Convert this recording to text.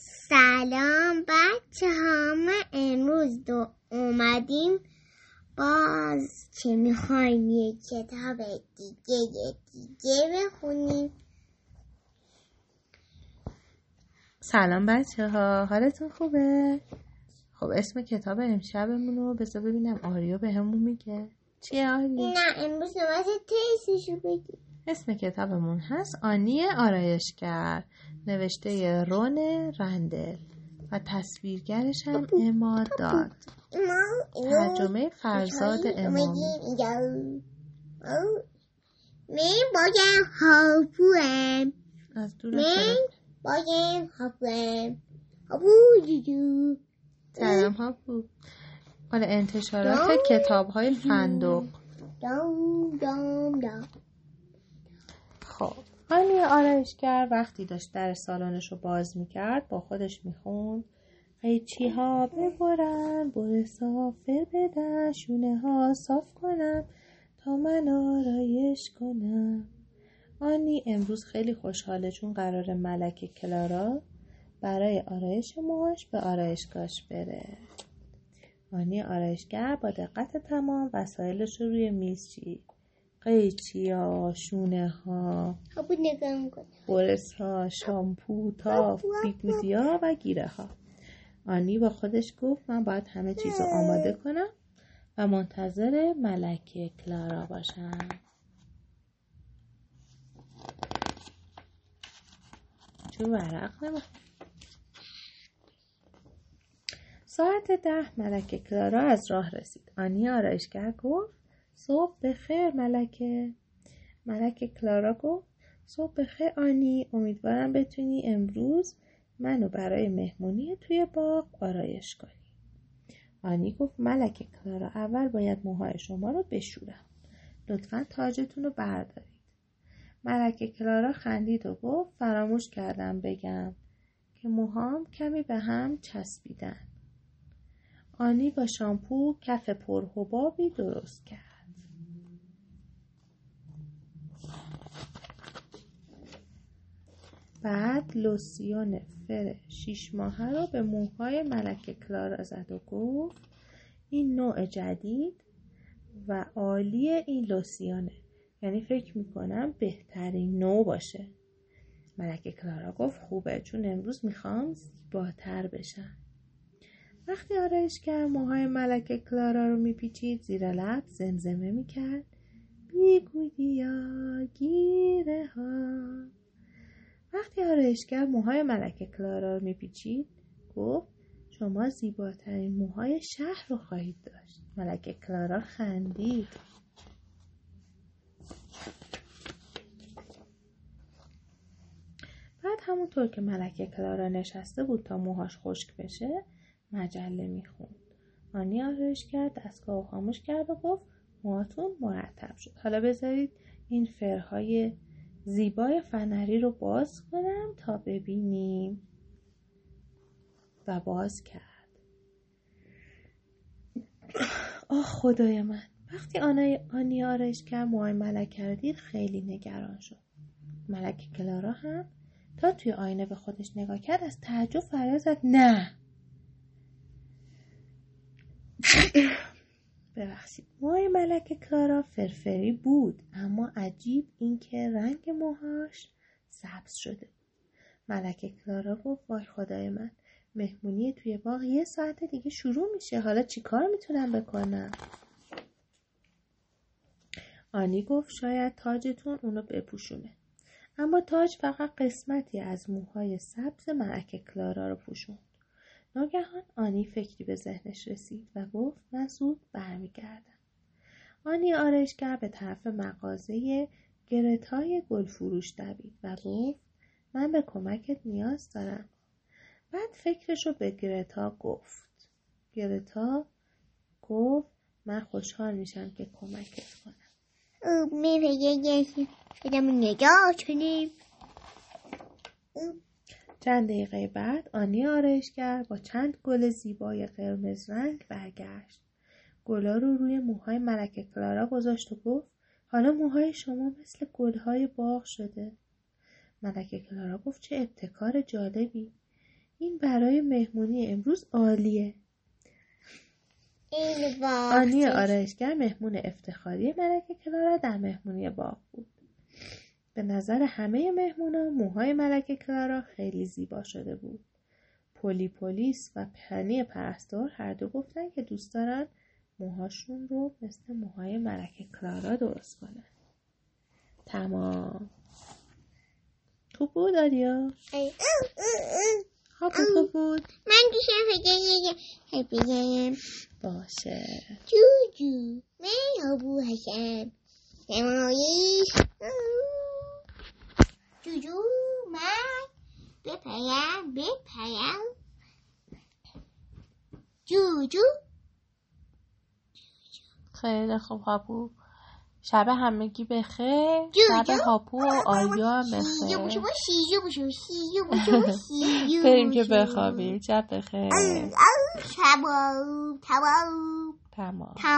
سلام بچه ها ما امروز دو اومدیم باز که می‌خوایم یه کتاب دیگه یه دیگه بخونیم سلام بچه ها حالتون خوبه؟ خب اسم کتاب امشبمون رو بذار ببینم آریا به همون میگه چیه آریا؟ نه امروز نوبت تیسشو بگیم اسم کتابمون هست آنی آرایشگر نوشته رون رندل و تصویرگرش هم اما داد. ترجمه فرزاد امامی من باید دور من باید هاپوهم هاپو جوجو. سلام ها بود مال انتشارات کتاب های فندق. دام دام دام. خب. آنی آرایشگر وقتی داشت در سالانش رو باز می‌کرد با خودش می‌خوند. قیچی ها ببرن بر سافر بدن شونه ها صاف کنم تا من آرایش کنم. آنی امروز خیلی خوشحاله چون قرار ملک کلارا برای آرایش موهاش به آرایشگاهش بره. آنی آرایشگر با دقت تمام وسایلش رو روی میز چید. قیچی ها شونه ها نگاه برس ها شامپو تاف بیگودی ها و گیره ها. آنی با خودش گفت من باید همه چیز رو آماده کنم و منتظر ملکه کلارا باشم. چون ورق نمی‌خواد ساعت ده ملکه کلارا از راه رسید. آنی آرایشگر گفت صبح بخیر ملکه. ملکه کلارا گفت صبح بخیر آنی امیدوارم بتونی امروز منو برای مهمونی توی باغ آرایش کنی. آنی گفت ملکه کلارا اول باید موهای شما رو بشورم. لطفا تاجتون رو بردارید. ملکه کلارا خندید و گفت فراموش کردم بگم که موهام کمی به هم چسبیدن. آنی با شامپو کف پرحبابی درست کرد. بعد لوسیون فر شیش ماهه رو به موهای ملکه کلارا زد و گفت این نوع جدید و عالی این لوسیونه. یعنی فکر می‌کنم بهترین نوع باشه. ملکه کلارا گفت خوبه چون امروز می‌خوام زیباتر بشم. وقتی آرایشگر موهای ملکه کلارا رو میپیچید زیر لب زمزمه می‌کرد. بیگودیا گیره ها وقتی آرایشگر موهای ملکه کلارا رو میپیچید گفت شما زیباترین موهای شهر رو خواهید داشت. ملکه کلارا خندید. بعد همونطور که ملکه کلارا نشسته بود تا موهاش خشک بشه مجله می‌خوند. آنی آرایشگر دستگاه رو خاموش کرد و گفت موهاتون مرتب شد. حالا بذارید این فرهای زیبای فنری رو باز کنم تا ببینیم. و باز کرد. آه خدای من. وقتی آنای آنی آرایش کرد موهای ملکه رو دید خیلی نگران شد. ملکه کلارا هم تا توی آینه به خودش نگاه کرد از تعجب فریاد زد نه. ببخشید. موهای ملکه کلارا فرفری بود اما عجیب اینکه رنگ موهاش سبز شده. ملکه کلارا گفت وای خدای من مهمونی توی باغ یه ساعت دیگه شروع میشه. حالا چیکار می‌تونم بکنم؟ آنی گفت شاید تاجتون اونو بپوشونه. اما تاج فقط قسمتی از موهای سبز ملکه کلارا رو پوشوند ناگهان آنی فکری به ذهنش رسید و گفت من زود برمیگردم. آنی آرایشگر به طرف مغازه گرتای گلفروش دوید و گفت من به کمکت نیاز دارم. بعد فکرش رو به گرتا گفت. گرتا گفت من خوشحال میشم که کمکت کنم. میره خودمون نگاه کنیم. چند دقیقه بعد آنی آرایشگر با چند گل زیبای قرمز رنگ برگشت. گلا رو روی موهای ملکه کلارا گذاشت و گفت حالا موهای شما مثل گلهای باغ شده. ملکه کلارا گفت چه ابتکار جالبی! این برای مهمونی امروز عالیه. این آنی آرایشگر مهمون افتخاری ملکه کلارا در مهمونی باغ. به نظر همه مهمونا موهای ملکه کلارا خیلی زیبا شده بود. پلی پلیس و پنی پرستار هر دو گفتن که دوست دارن موهاشون رو مثل موهای ملکه کلارا درست کنن. تمام. خوب بود آریا؟ ای- خوب خوب بود. من دیشب فکر بگم باشه. جوجو من ابو هستم نمایش جوجو من بپرم بپرم جوجو خیلی خوب هاپو شب همگی بخیر. شب. هاپو و آریا هم بخیر. بریم که. بخوابیم. شب بخیر. تبا تمام.